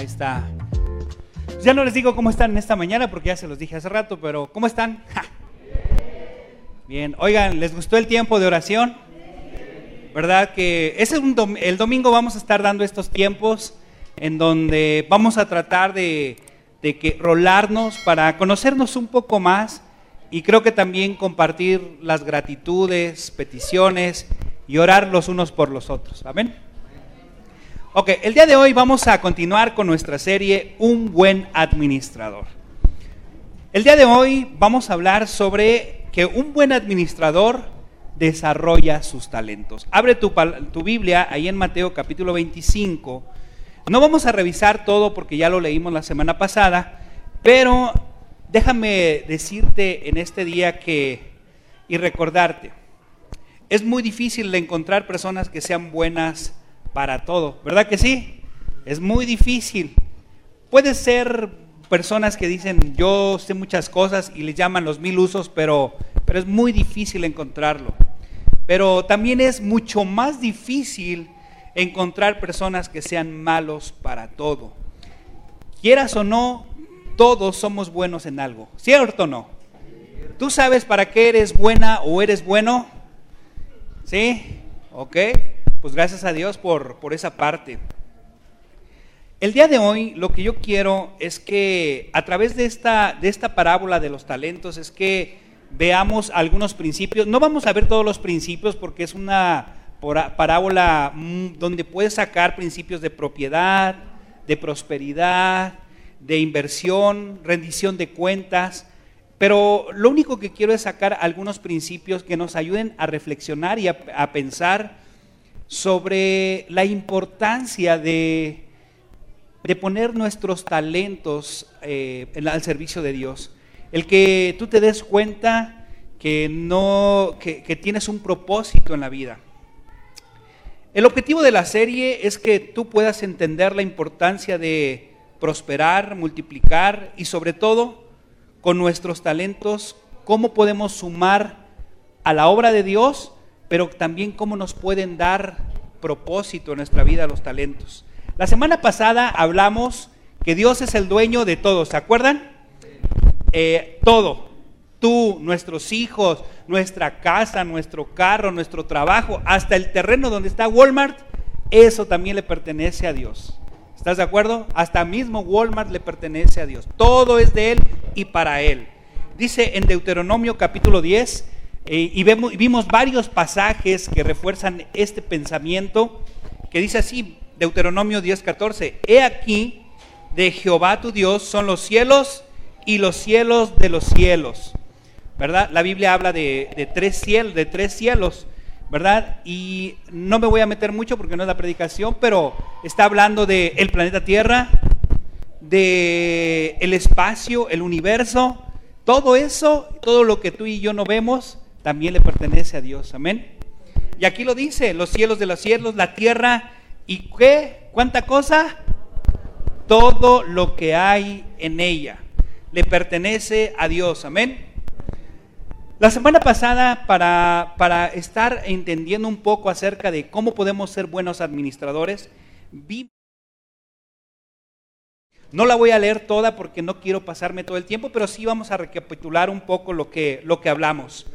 Ahí está. Ya no les digo cómo están en esta mañana porque ya se los dije hace rato, pero ¿cómo están? Bien, oigan, ¿les gustó el tiempo de oración? ¿Verdad que es el domingo vamos a estar dando estos tiempos en donde vamos a tratar de, de que rolarnos para conocernos un poco más y creo que también compartir las gratitudes, peticiones y orar los unos por los otros. Amén. Ok, el día de hoy vamos a continuar con nuestra serie Un buen administrador. El día de hoy vamos a hablar sobre que un buen administrador desarrolla sus talentos. Abre tu, Biblia ahí en Mateo capítulo 25. No vamos a revisar todo porque ya lo leímos la semana pasada, pero déjame decirte en este día que y recordarte, es muy difícil de encontrar personas que sean buenas para todo, ¿verdad que sí? Es muy difícil. Puede ser personas que dicen yo sé muchas cosas y le llaman los mil usos, pero, pero es muy difícil encontrarlo. Pero también es mucho más difícil encontrar personas que sean malos para todo. Quieras o no, todos somos buenos en algo, ¿cierto o no? ¿Tú sabes para qué eres buena o eres bueno? ¿Sí? ¿Ok? Pues gracias a Dios por, por esa parte. El día de hoy lo que yo quiero es que a través de esta, de esta parábola de los talentos es que veamos algunos principios. No vamos a ver todos los principios porque es una parábola mm, donde puedes sacar principios de propiedad, de prosperidad, de inversión, rendición de cuentas. Pero lo único que quiero es sacar algunos principios que nos ayuden a reflexionar y a, a pensar sobre la importancia de, de poner nuestros talentos eh, al servicio de Dios. El que tú te des cuenta que, no, que, que tienes un propósito en la vida. El objetivo de la serie es que tú puedas entender la importancia de prosperar, multiplicar y sobre todo con nuestros talentos, cómo podemos sumar a la obra de Dios pero también cómo nos pueden dar propósito en nuestra vida los talentos. La semana pasada hablamos que Dios es el dueño de todo, ¿se acuerdan? Eh, todo. Tú, nuestros hijos, nuestra casa, nuestro carro, nuestro trabajo, hasta el terreno donde está Walmart, eso también le pertenece a Dios. ¿Estás de acuerdo? Hasta mismo Walmart le pertenece a Dios. Todo es de Él y para Él. Dice en Deuteronomio capítulo 10, eh, y vemos, vimos varios pasajes que refuerzan este pensamiento, que dice así, Deuteronomio 10:14, he aquí, de Jehová tu Dios son los cielos y los cielos de los cielos. ¿Verdad? La Biblia habla de, tres cielos, de tres cielos, ¿verdad? Y no me voy a meter mucho porque no es la predicación, pero está hablando de el planeta Tierra, de el espacio, el universo, todo eso, todo lo que tú y yo no vemos, también le pertenece a Dios. Amén. Y aquí lo dice, los cielos de los cielos, la tierra y qué, cuánta cosa, todo lo que hay en ella le pertenece a Dios. Amén. La semana pasada, para, para estar entendiendo un poco acerca de cómo podemos ser buenos administradores, vi no la voy a leer toda porque no quiero pasarme todo el tiempo, pero sí vamos a recapitular un poco lo que, lo que hablamos.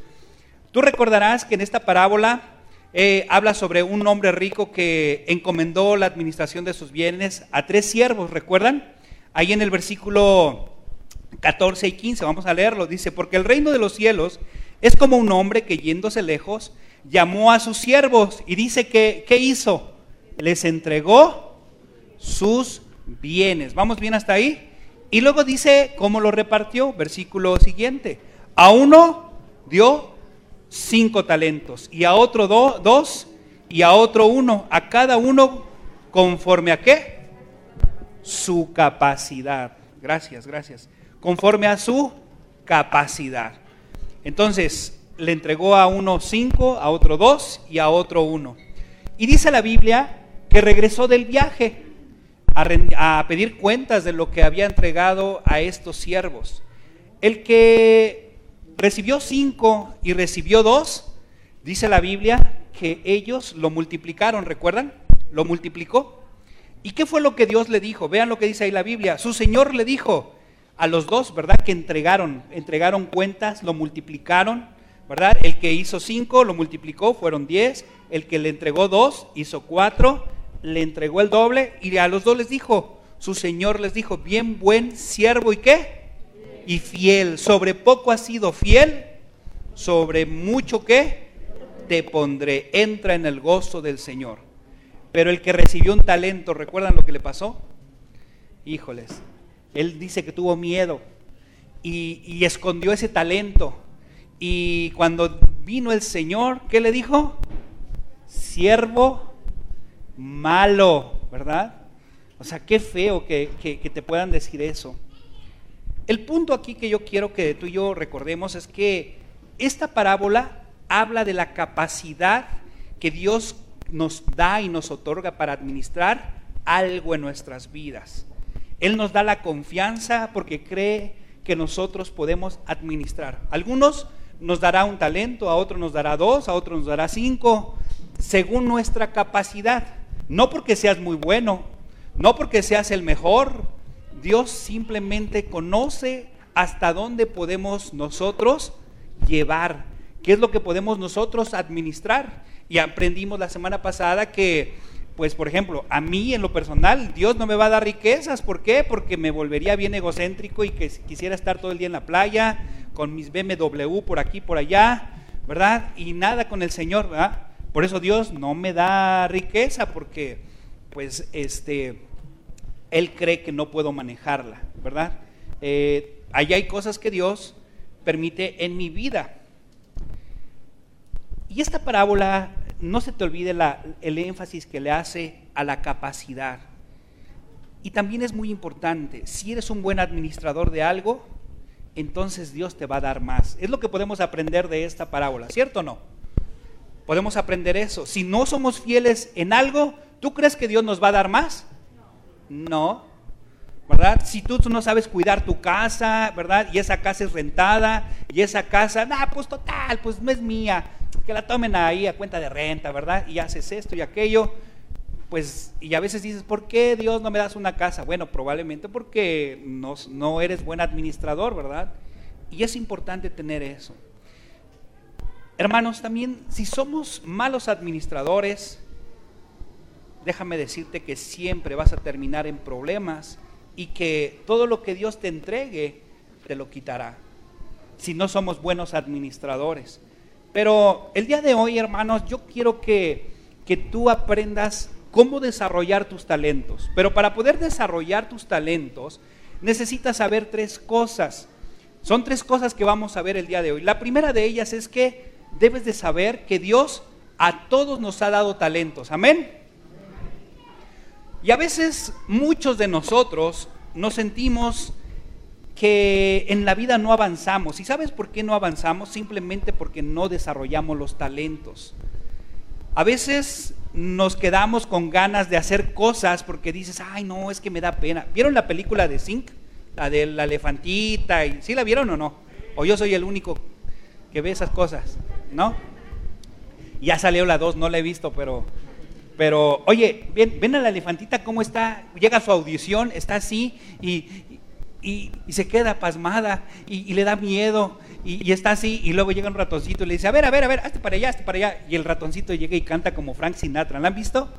Tú recordarás que en esta parábola eh, habla sobre un hombre rico que encomendó la administración de sus bienes a tres siervos, ¿recuerdan? Ahí en el versículo 14 y 15, vamos a leerlo, dice, porque el reino de los cielos es como un hombre que yéndose lejos llamó a sus siervos y dice que, ¿qué hizo? Les entregó sus bienes. ¿Vamos bien hasta ahí? Y luego dice cómo lo repartió, versículo siguiente. A uno dio cinco talentos, y a otro dos, y a otro uno, a cada uno conforme a qué? Su capacidad. Gracias, gracias. Conforme a su capacidad. Entonces, le entregó a uno cinco, a otro dos y a otro uno. Y dice la Biblia que regresó del viaje a, a pedir cuentas de lo que había entregado a estos siervos. El que recibió cinco y recibió dos, dice la Biblia que ellos lo multiplicaron, ¿recuerdan? Lo multiplicó. ¿Y qué fue lo que Dios le dijo? Vean lo que dice ahí la Biblia. Su Señor le dijo a los dos, ¿verdad? Que entregaron, entregaron cuentas, lo multiplicaron, ¿verdad? El que hizo cinco lo multiplicó, fueron diez. El que le entregó dos hizo cuatro, le entregó el doble y a los dos les dijo, su Señor les dijo, bien buen siervo y qué? Y fiel. Sobre poco has sido fiel, sobre mucho qué? Te pondré. Entra en el gozo del Señor. Pero el que recibió un talento, ¿recuerdan lo que le pasó? Híjoles, él dice que tuvo miedo y, escondió ese talento. Y cuando vino el Señor, ¿qué le dijo? Siervo malo, ¿verdad? O sea, qué feo que, que, te puedan decir eso. El punto aquí que yo quiero que tú y yo recordemos es que esta parábola habla de la capacidad que Dios nos da y nos otorga para administrar algo en nuestras vidas. Él nos da la confianza porque cree que nosotros podemos administrar. Algunos nos dará un talento, a otros nos dará dos, a otros nos dará cinco, según nuestra capacidad. No porque seas muy bueno, no porque seas el mejor. Dios simplemente conoce hasta dónde podemos nosotros llevar, qué es lo que podemos nosotros administrar. Y aprendimos la semana pasada que, pues por ejemplo, a mí en lo personal, Dios no me va a dar riquezas. ¿Por qué? Porque me volvería bien egocéntrico y que quisiera estar todo el día en la playa, con mis BMW por aquí, por allá, ¿verdad? Y nada con el Señor, ¿verdad? Por eso Dios no me da riqueza, porque pues este, Él cree que no puedo manejarla, ¿verdad? Eh, allá hay cosas que Dios permite en mi vida. Y esta parábola, no se te olvide el énfasis que le hace a la capacidad. Y también es muy importante, si eres un buen administrador de algo, entonces Dios te va a dar más. Es lo que podemos aprender de esta parábola, ¿cierto o no? Podemos aprender eso. Si no somos fieles en algo, ¿tú crees que Dios nos va a dar más? No. ¿verdad? Si tú, no sabes cuidar tu casa, ¿verdad? Y esa casa es rentada, y esa casa, nah, pues total, pues no es mía, que la tomen ahí a cuenta de renta, ¿verdad? Y haces esto y aquello, pues, y a veces dices, ¿por qué Dios no me das una casa? Bueno, probablemente porque no, no eres buen administrador, ¿verdad? Y es importante tener eso. Hermanos, también si somos malos administradores, déjame decirte que siempre vas a terminar en problemas y que todo lo que Dios te entregue te lo quitará, si no somos buenos administradores. Pero el día de hoy, hermanos, yo quiero que, que tú aprendas cómo desarrollar tus talentos. Pero para poder desarrollar tus talentos, necesitas saber tres cosas. Son tres cosas que vamos a ver el día de hoy. La primera de ellas es que debes de saber que Dios a todos nos ha dado talentos. Amén. Y a veces muchos de nosotros nos sentimos que en la vida no avanzamos. ¿Y sabes por qué no avanzamos? Simplemente porque no desarrollamos los talentos. A veces nos quedamos con ganas de hacer cosas porque dices, ay no, es que me da pena. ¿Vieron la película de Zinc? La de la elefantita. Y, ¿Sí la vieron o no? O yo soy el único que ve esas cosas, ¿no? Ya salió la 2, no la he visto, pero pero, oye, ven, ven a la elefantita cómo está, llega a su audición, está así y, se queda pasmada y, le da miedo y, está así y luego llega un ratoncito y le dice, a ver, a ver, a ver, hazte para allá, hazte para allá. Y el ratoncito llega y canta como Frank Sinatra, ¿la han visto?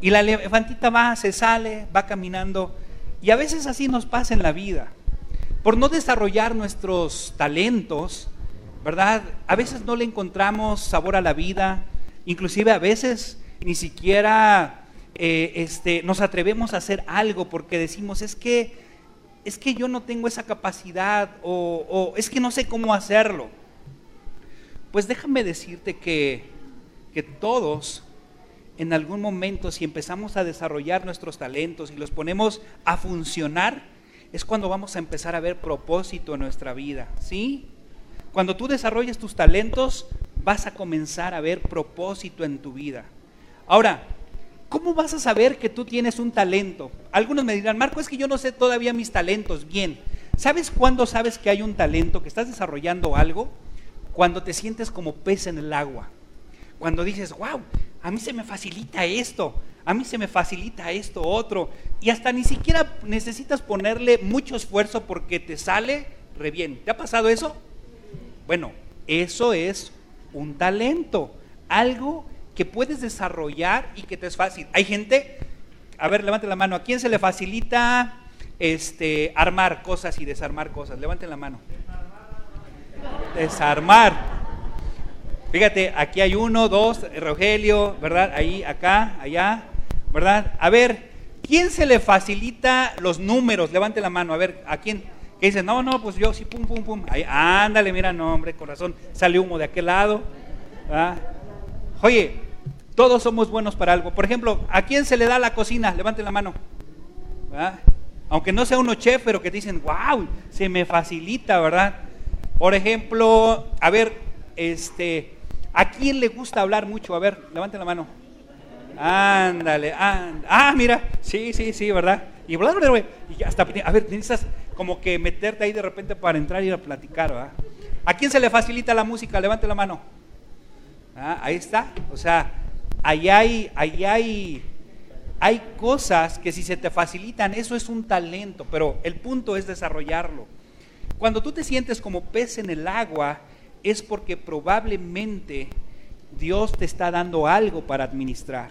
Y la elefantita va, se sale, va caminando y a veces así nos pasa en la vida. Por no desarrollar nuestros talentos, ¿verdad? A veces no le encontramos sabor a la vida, inclusive a veces ni siquiera eh, este, nos atrevemos a hacer algo porque decimos, es que, es que yo no tengo esa capacidad o, o es que no sé cómo hacerlo. Pues déjame decirte que, que todos en algún momento, si empezamos a desarrollar nuestros talentos y los ponemos a funcionar, es cuando vamos a empezar a ver propósito en nuestra vida, ¿sí? Cuando tú desarrolles tus talentos, vas a comenzar a ver propósito en tu vida. Ahora, ¿cómo vas a saber que tú tienes un talento? Algunos me dirán, Marco, es que yo no sé todavía mis talentos bien. ¿Sabes cuándo sabes que hay un talento, que estás desarrollando algo? Cuando te sientes como pez en el agua. Cuando dices, wow, a mí se me facilita esto. a mí se me facilita esto, otro, y hasta ni siquiera necesitas ponerle mucho esfuerzo porque te sale re bien. ¿Te ha pasado eso? Bueno, eso es un talento, algo puedes desarrollar y que te es fácil. Hay gente, a ver, levante la mano, ¿a quién se le facilita este, armar cosas y desarmar cosas? Levanten la mano. Desarmar. Fíjate, aquí hay uno, dos, Rogelio, ¿verdad? Ahí, acá, allá, ¿verdad? A ver, ¿quién se le facilita los números? Levante la mano, a ver, ¿a quién? Que dice, no, no, pues yo sí, pum, pum, pum. Ahí, ándale, mira, no, hombre, corazón, sale humo de aquel lado. Oye, todos somos buenos para algo. Por ejemplo, ¿a quién se le da la cocina? Levante la mano. Aunque no sea uno chef, pero que te dicen, wow, se me facilita, ¿verdad? Por ejemplo, a ver, este, ¿a quién le gusta hablar mucho? A ver, levante la mano. Ándale, ah, mira, sí, sí, sí, ¿verdad? Y, bla, y hasta, a ver, necesitas como que meterte ahí de repente para entrar y a platicar, ¿verdad? ¿A quién se le facilita la música? Levante la mano. Ah, ahí está, o sea, ahí hay, ahí hay, hay cosas que si se te facilitan, eso es un talento, pero el punto es desarrollarlo. Cuando tú te sientes como pez en el agua, es porque probablemente Dios te está dando algo para administrar.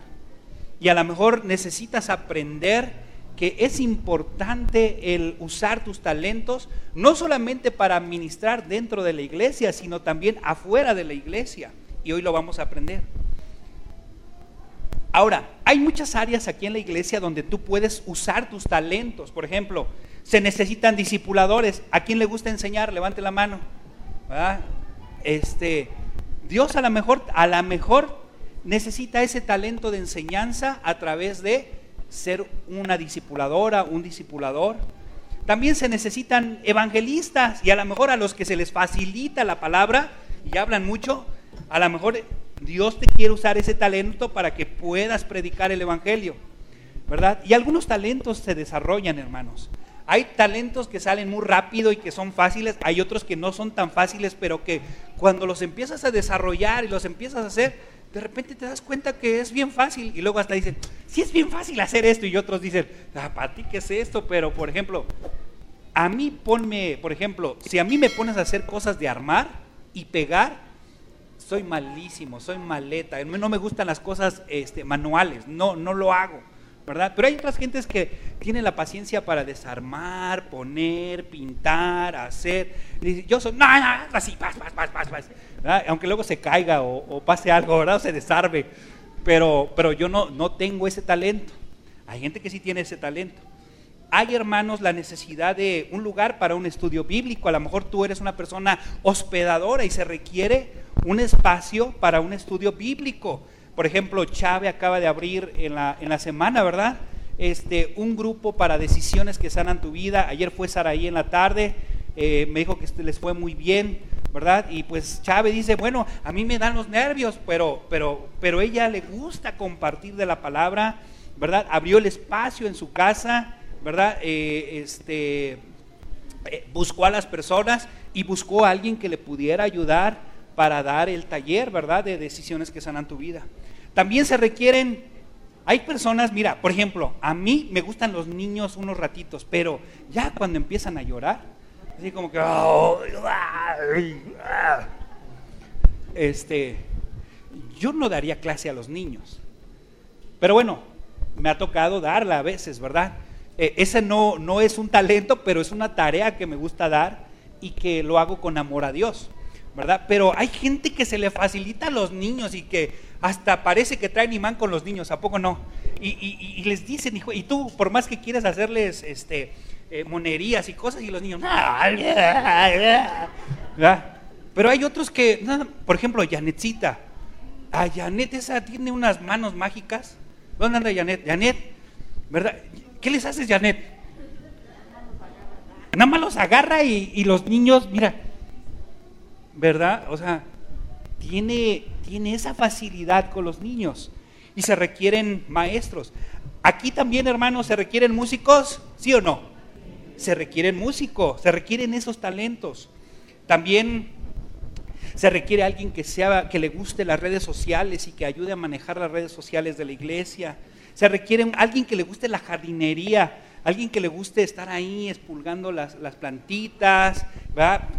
Y a lo mejor necesitas aprender que es importante el usar tus talentos, no solamente para administrar dentro de la iglesia, sino también afuera de la iglesia. Y hoy lo vamos a aprender. Ahora, hay muchas áreas aquí en la iglesia donde tú puedes usar tus talentos. Por ejemplo, se necesitan discipuladores. ¿A quién le gusta enseñar? Levante la mano. Este, Dios a lo mejor, a lo mejor necesita ese talento de enseñanza a través de ser una discipuladora, un discipulador. También se necesitan evangelistas y a lo mejor a los que se les facilita la palabra y hablan mucho, a lo mejor Dios te quiere usar ese talento para que puedas predicar el Evangelio, ¿verdad? Y algunos talentos se desarrollan, hermanos. Hay talentos que salen muy rápido y que son fáciles, hay otros que no son tan fáciles, pero que cuando los empiezas a desarrollar y los empiezas a hacer, de repente te das cuenta que es bien fácil y luego hasta dicen, sí es bien fácil hacer esto y otros dicen, ah, para ti qué es esto, pero por ejemplo, a mí ponme, por ejemplo, si a mí me pones a hacer cosas de armar y pegar, soy malísimo, soy maleta, no me gustan las cosas este, manuales, no, no lo hago, ¿verdad? Pero hay otras gentes que tienen la paciencia para desarmar, poner, pintar, hacer. yo soy, no, no, así, paz, paz, paz, paz, paz. Aunque luego se caiga o, pase algo, ¿verdad? O se desarme. Pero, pero yo no, no tengo ese talento. Hay gente que sí tiene ese talento hay, hermanos, la necesidad de un lugar para un estudio bíblico. A lo mejor tú eres una persona hospedadora y se requiere un espacio para un estudio bíblico. Por ejemplo, Chávez acaba de abrir en la, en la semana, ¿verdad? Este, un grupo para decisiones que sanan tu vida. Ayer fue Saraí en la tarde, eh, me dijo que les fue muy bien, ¿verdad? Y pues Chávez dice, bueno, a mí me dan los nervios, pero, pero, pero ella le gusta compartir de la palabra, ¿verdad? Abrió el espacio en su casa ¿verdad? Eh, este, eh, buscó a las personas y buscó a alguien que le pudiera ayudar para dar el taller, ¿verdad? De decisiones que sanan tu vida. También se requieren, hay personas, mira, por ejemplo, a mí me gustan los niños unos ratitos, pero ya cuando empiezan a llorar, así como que, este, yo no daría clase a los niños. Pero bueno, me ha tocado darla a veces, ¿verdad? Eh, ese no, no es un talento, pero es una tarea que me gusta dar y que lo hago con amor a Dios, ¿verdad? Pero hay gente que se le facilita a los niños y que hasta parece que traen imán con los niños, ¿a poco no? Y, les dicen, y tú, por más que quieras hacerles este, eh, monerías y cosas, y los niños, Pero hay otros que, por ejemplo, Janetcita. A Janet esa tiene unas manos mágicas. ¿Dónde anda Janet? Janet, ¿verdad? ¿Qué les haces, Janet? Nada más los agarra y, los niños, mira, ¿verdad? O sea, tiene, tiene esa facilidad con los niños y se requieren maestros. Aquí también, hermanos, se requieren músicos, ¿sí o no? Se requieren músicos, se requieren esos talentos. También se requiere alguien que sea que le guste las redes sociales y que ayude a manejar las redes sociales de la iglesia Se requiere alguien que le guste la jardinería, alguien que le guste estar ahí expulgando las, plantitas,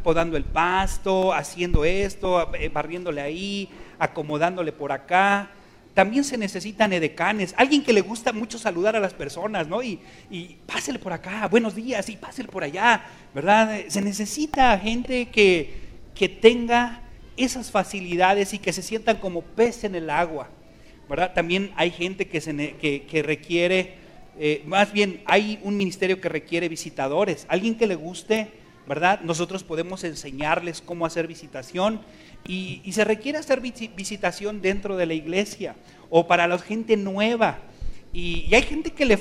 podando el pasto, haciendo esto, eh, barriéndole ahí, acomodándole por acá. También se necesitan edecanes, alguien que le gusta mucho saludar a las personas, ¿no? Y, y pásele por acá, buenos días, y pásele por allá, ¿verdad? Se necesita gente que, que tenga esas facilidades y que se sientan como pez en el agua, También hay gente que, se, que, requiere, eh, más bien hay un ministerio que requiere visitadores, alguien que le guste, ¿verdad? Nosotros podemos enseñarles cómo hacer visitación y, se requiere hacer visitación dentro de la iglesia o para la gente nueva. Y, hay gente que le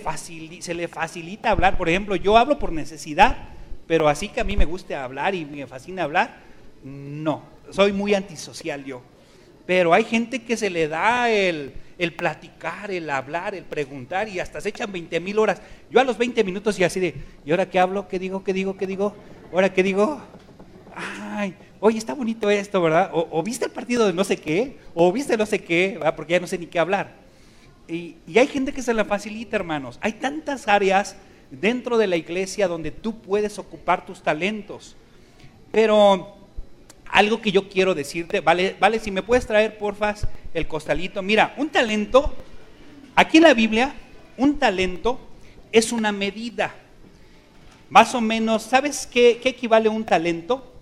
se le facilita hablar. Por ejemplo, yo hablo por necesidad, pero así que a mí me guste hablar y me fascina hablar, no. Soy muy antisocial yo. Pero hay gente que se le da el, el platicar, el hablar, el preguntar y hasta se echan 20 mil horas. Yo a los 20 minutos y así de, ¿y ahora qué hablo? ¿Qué digo? ¿Qué digo? ¿Qué digo? ¿Ahora qué digo? Ay, oye, está bonito esto, ¿verdad? O, viste el partido de no sé qué, o viste no sé qué, ¿verdad? porque ya no sé ni qué hablar. Y, hay gente que se la facilita, hermanos. Hay tantas áreas dentro de la iglesia donde tú puedes ocupar tus talentos. Pero algo que yo quiero decirte, vale, vale, si me puedes traer, porfa, el costalito. Mira, un talento, aquí en la Biblia, un talento es una medida. Más o menos, ¿sabes qué, qué equivale un talento?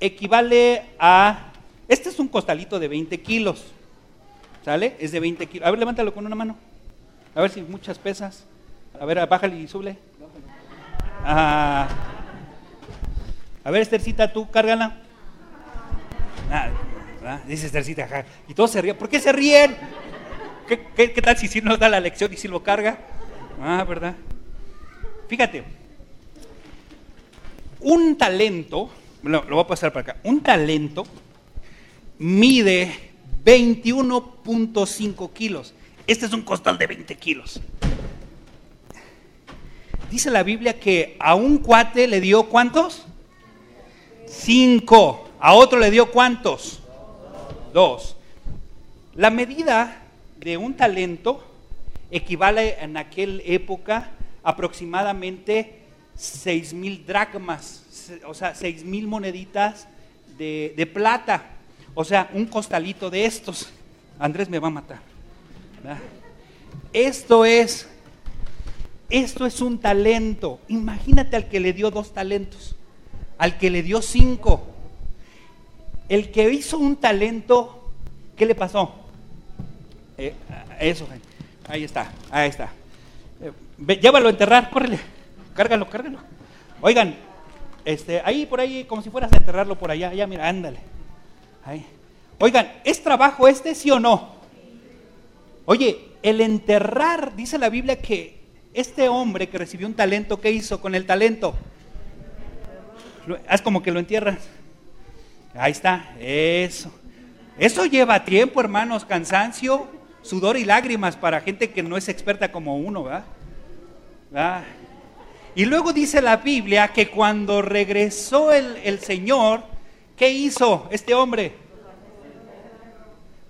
equivale a, este es un costalito de 20 kilos, ¿sale? Es de 20 kilos. A ver, levántalo con una mano. A ver si muchas pesas. A ver, bájale y sube. Ah. A ver, Estercita, tú cárgala. Ah, dice y todos se ríen. ¿Por qué se ríen? ¿Qué, tal si si nos da la lección y si lo carga? Ah, ¿verdad? Fíjate, un talento lo, voy a pasar para acá. Un talento mide 21.5 kilos. Este es un costal de 20 kilos. Dice la Biblia que a un cuate le dio cuántos? Cinco. A otro le dio cuántos? Dos. La medida de un talento equivale en aquella época aproximadamente seis mil dracmas o sea, seis mil moneditas de, plata. O sea, un costalito de estos. Andrés me va a matar. Esto es, esto es un talento. Imagínate al que le dio dos talentos, al que le dio cinco. El que hizo un talento, ¿qué le pasó? Eh, eso, ahí está, ahí está. Eh, llévalo a enterrar, córrele, cárgalo, cárgalo. Oigan, este, ahí por ahí, como si fueras a enterrarlo por allá, ya mira, ándale. Ahí. Oigan, ¿es trabajo este, sí o no? Oye, el enterrar, dice la Biblia que este hombre que recibió un talento, ¿qué hizo con el talento? Haz como que lo entierras. Ahí está, eso. Eso lleva tiempo, hermanos, cansancio, sudor y lágrimas para gente que no es experta como uno, ¿verdad? ¿verdad? Y luego dice la Biblia que cuando regresó el, Señor, ¿qué hizo este hombre?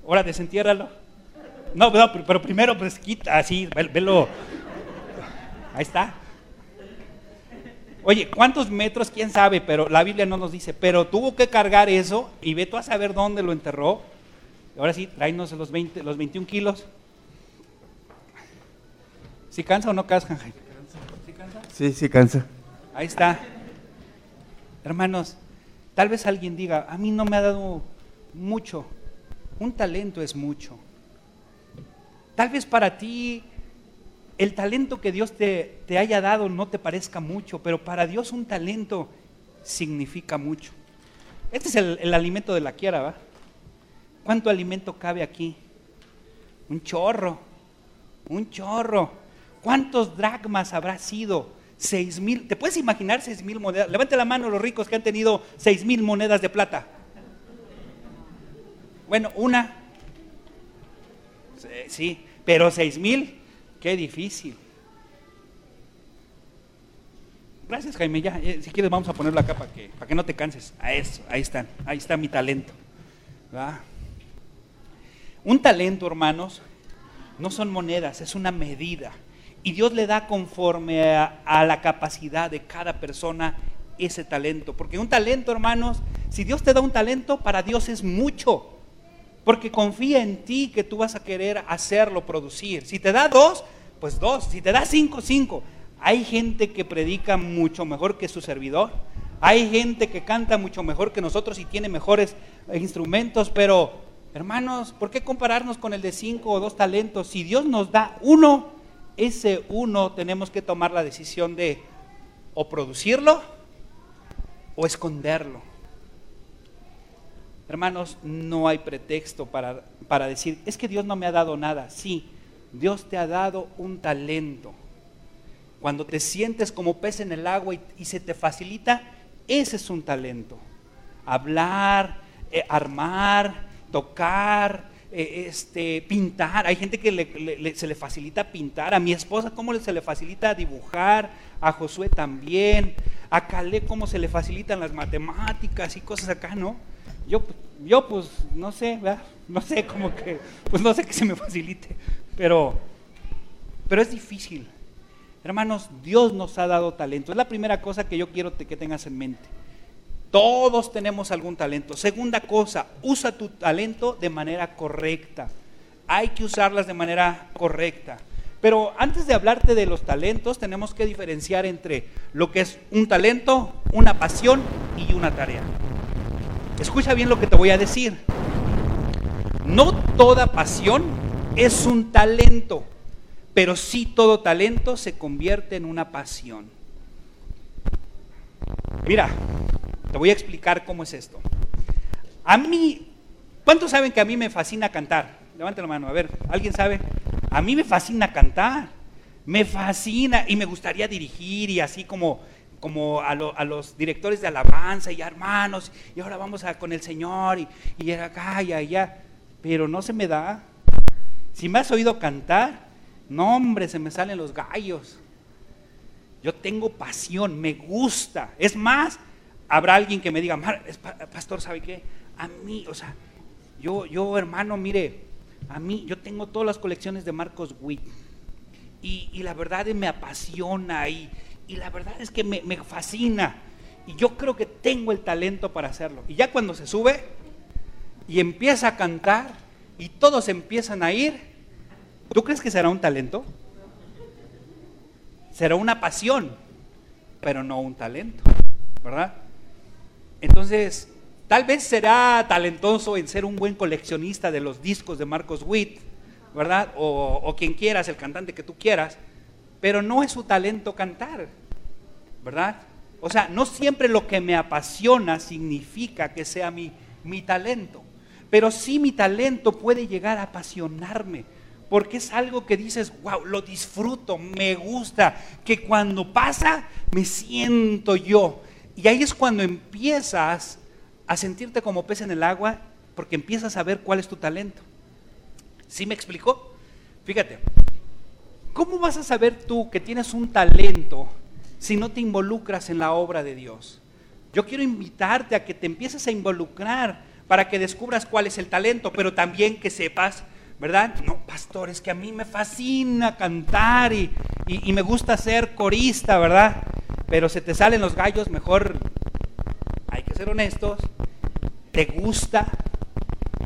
Ahora desentiérralo. No, pero, primero pues quita así, velo. Ahí está. Oye, ¿cuántos metros? ¿Quién sabe? Pero la Biblia no nos dice. Pero tuvo que cargar eso y ve tú a saber dónde lo enterró. Ahora sí, tráenos los, 20, los 21 kilos. ¿Si cansa o no cansa, Sí, sí, cansa. Ahí está. Hermanos, tal vez alguien diga, a mí no me ha dado mucho. Un talento es mucho. Tal vez para ti el talento que Dios te, te haya dado no te parezca mucho, pero para Dios un talento significa mucho. Este es el, el alimento de la quiera, ¿va? ¿Cuánto alimento cabe aquí? Un chorro, un chorro. ¿Cuántos dragmas habrá sido? Seis mil, ¿te puedes imaginar seis mil monedas? Levante la mano los ricos que han tenido seis mil monedas de plata. Bueno, una. Sí, pero seis mil, qué difícil. Gracias, Jaime. Ya, eh, si quieres, vamos a ponerlo acá para que, para que no te canses. A eso, ahí están, ahí está mi talento. Un talento, hermanos, No son monedas, es una medida. Y Dios le da conforme a, la capacidad de cada persona ese talento. Porque un talento, hermanos, si Dios te da un talento, para Dios es mucho. Porque confía en ti que tú vas a querer hacerlo, producir. Si te da dos, pues dos. Si te da cinco, cinco. Hay gente que predica mucho mejor que su servidor. Hay gente que canta mucho mejor que nosotros y tiene mejores instrumentos. Pero, hermanos, ¿por qué compararnos con el de cinco o dos talentos? Si Dios nos da uno, ese uno tenemos que tomar la decisión de o producirlo o esconderlo. Hermanos, no hay pretexto para, para decir, es que Dios no me ha dado nada. Sí, Dios te ha dado un talento. Cuando te sientes como pez en el agua y, se te facilita, ese es un talento. Hablar, eh, armar, tocar, eh, este, pintar. Hay gente que se le facilita pintar. A mi esposa, ¿cómo se le facilita dibujar? A Josué también. A Calé, ¿cómo se le facilitan las matemáticas y cosas acá, no? Yo, yo pues, no sé. No sé, como que, pues no sé que se me facilite. Pero, pero es difícil. Hermanos, Dios nos ha dado talento. Es la primera cosa que yo quiero que tengas en mente. Todos tenemos algún talento. Segunda cosa, usa tu talento de manera correcta. Hay que usarlas de manera correcta. Pero antes de hablarte de los talentos, tenemos que diferenciar entre lo que es un talento, una pasión y una tarea. Escucha bien lo que te voy a decir. No toda pasión es un talento, pero sí todo talento se convierte en una pasión. Mira, te voy a explicar cómo es esto. A mí, ¿cuántos saben que a mí me fascina cantar? Levanten la mano, a ver, ¿alguien sabe? A mí me fascina cantar, me fascina y me gustaría dirigir y así como, como a, los directores de alabanza y hermanos, y ahora vamos a, con el Señor y, y acá y allá, pero no se me da. Si me has oído cantar, no hombre, se me salen los gallos. Yo tengo pasión, me gusta. Es más, habrá alguien que me diga, pastor, ¿sabe qué? A mí, o sea, yo, yo hermano, mire, a mí, yo tengo todas las colecciones de Marcos Witt. Y, la verdad me apasiona y, y la verdad es que me, me, fascina. Y yo creo que tengo el talento para hacerlo. Y ya cuando se sube y empieza a cantar y todos empiezan a ir, ¿tú crees que será un talento? Será una pasión, pero no un talento, ¿verdad? Entonces, tal vez será talentoso en ser un buen coleccionista de los discos de Marcos Witt, ¿verdad? O, quien quieras, el cantante que tú quieras, pero no es su talento cantar, ¿verdad? O sea, no siempre lo que me apasiona significa que sea mi, mi talento, pero sí mi talento puede llegar a apasionarme, porque es algo que dices, wow, lo disfruto, me gusta, que cuando pasa me siento yo. Y ahí es cuando empiezas a sentirte como pez en el agua, porque empiezas a ver cuál es tu talento. ¿Sí me explicó? Fíjate, ¿cómo vas a saber tú que tienes un talento si no te involucras en la obra de Dios? Yo quiero invitarte a que te empieces a involucrar para que descubras cuál es el talento, pero también que sepas, ¿verdad? No, pastor, es que a mí me fascina cantar y, y me gusta ser corista, ¿verdad? pero se te salen los gallos, mejor hay que ser honestos, te gusta,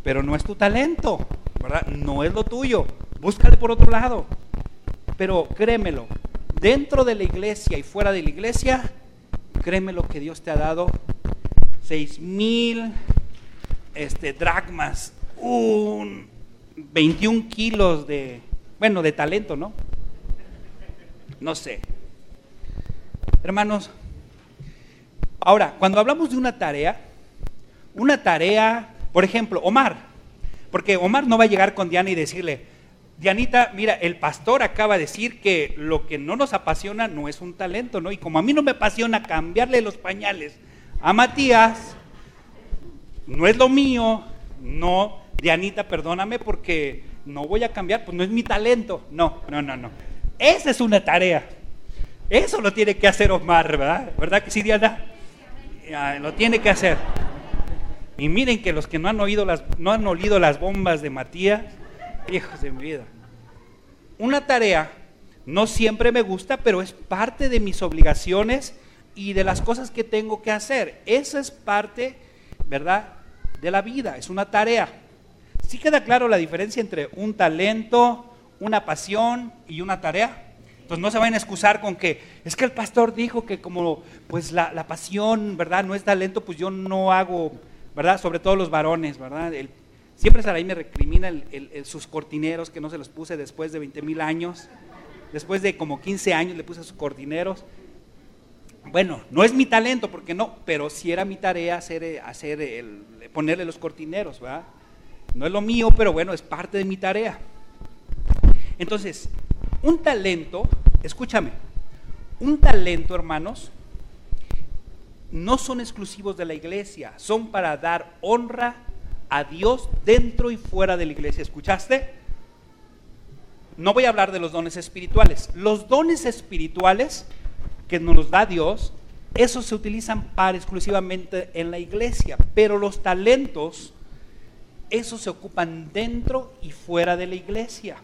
pero no es tu talento, ¿verdad? No es lo tuyo, búscale por otro lado. Pero créemelo, dentro de la iglesia y fuera de la iglesia, créeme lo que Dios te ha dado, seis mil este, dracmas, un 21 kilos de, bueno, de talento, ¿no? No sé, Hermanos, ahora, cuando hablamos de una tarea, una tarea, por ejemplo, Omar, porque Omar no va a llegar con Diana y decirle, Dianita, mira, el pastor acaba de decir que lo que no nos apasiona no es un talento, ¿no? Y como a mí no me apasiona cambiarle los pañales a Matías, no es lo mío, no, Dianita, perdóname porque no voy a cambiar, pues no es mi talento. No, no, no, no. Esa es una tarea. Eso lo tiene que hacer Omar, ¿verdad? ¿Verdad que sí, Diana? lo tiene que hacer. Y miren que los que no han oído las, no han olido las bombas de Matías, hijos de mi vida. una tarea no siempre me gusta, pero es parte de mis obligaciones y de las cosas que tengo que hacer. Esa es parte, ¿verdad?, de la vida, es una tarea. ¿Sí queda claro la diferencia entre un talento, una pasión y una tarea? Entonces no se vayan a excusar con que es que el pastor dijo que como pues la, pasión, ¿verdad? No es talento, pues yo no hago, ¿verdad? Sobre todo los varones, ¿verdad? Siempre Saraí me recrimina sus cortineros que no se los puse después de 20 mil años. Después de como 15 años le puse sus cortineros. Bueno, no es mi talento, porque no, pero sí era mi tarea hacer, hacer el, ponerle los cortineros, ¿verdad? No es lo mío, pero bueno, es parte de mi tarea. Entonces, un talento, escúchame, un talento, hermanos, no son exclusivos de la iglesia, son para dar honra a Dios dentro y fuera de la iglesia. ¿Escuchaste? No voy a hablar de los dones espirituales. Los dones espirituales que nos los da Dios, esos se utilizan para exclusivamente en la iglesia, pero los talentos, esos se ocupan dentro y fuera de la iglesia.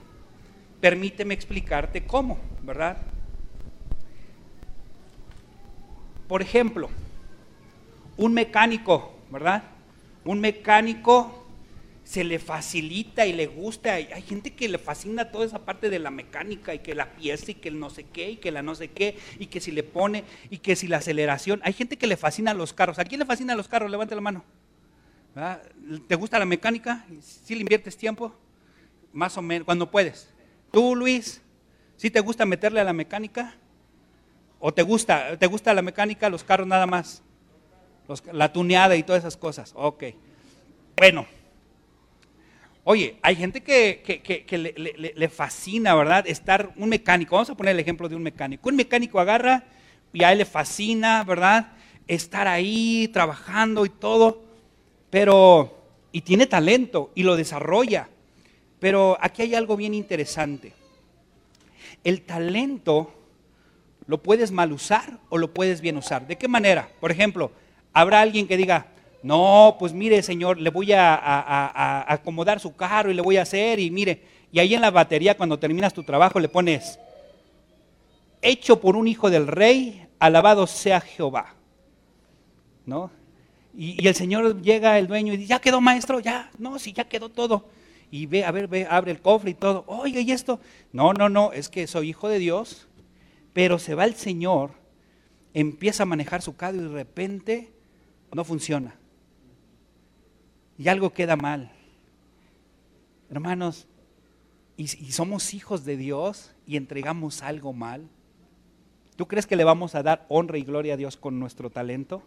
Permíteme explicarte cómo, ¿verdad? Por ejemplo, un mecánico, ¿verdad? Un mecánico se le facilita y le gusta. Hay, gente que le fascina toda esa parte de la mecánica y que la pieza y que el no sé qué y que la no sé qué y que si le pone y que si la aceleración. Hay gente que le fascina los carros. ¿A quién le fascina los carros? Levante la mano. ¿Te gusta la mecánica? ¿Si le inviertes tiempo? Más o menos, cuando puedes. ¿Tú, Luis, si te gusta meterle a la mecánica? ¿O te gusta, te gusta la mecánica, los carros nada más? La tuneada y todas esas cosas. Ok. Bueno. Oye, hay gente que, le, le, fascina, ¿verdad? Estar un mecánico. Vamos a poner el ejemplo de un mecánico. Un mecánico agarra y a él le fascina, ¿verdad? Estar ahí trabajando y todo. Pero, y tiene talento y lo desarrolla. Pero aquí hay algo bien interesante. El talento lo puedes mal usar o lo puedes bien usar. ¿De qué manera? Por ejemplo, habrá alguien que diga, no, pues mire señor, le voy a, acomodar su carro y le voy a hacer y mire, y ahí en la batería cuando terminas tu trabajo le pones, hecho por un hijo del rey, alabado sea Jehová. ¿No? Y, el señor llega, el dueño, y dice, ya quedó maestro, ya, no, sí, ya quedó todo y ve, a ver, ve, abre el cofre y todo. Oiga, ¿y esto? No, no, no, es que soy hijo de Dios, pero se va el Señor, empieza a manejar su carro y de repente no funciona. Y algo queda mal. Hermanos, y, y somos hijos de Dios y entregamos algo mal. ¿Tú crees que le vamos a dar honra y gloria a Dios con nuestro talento?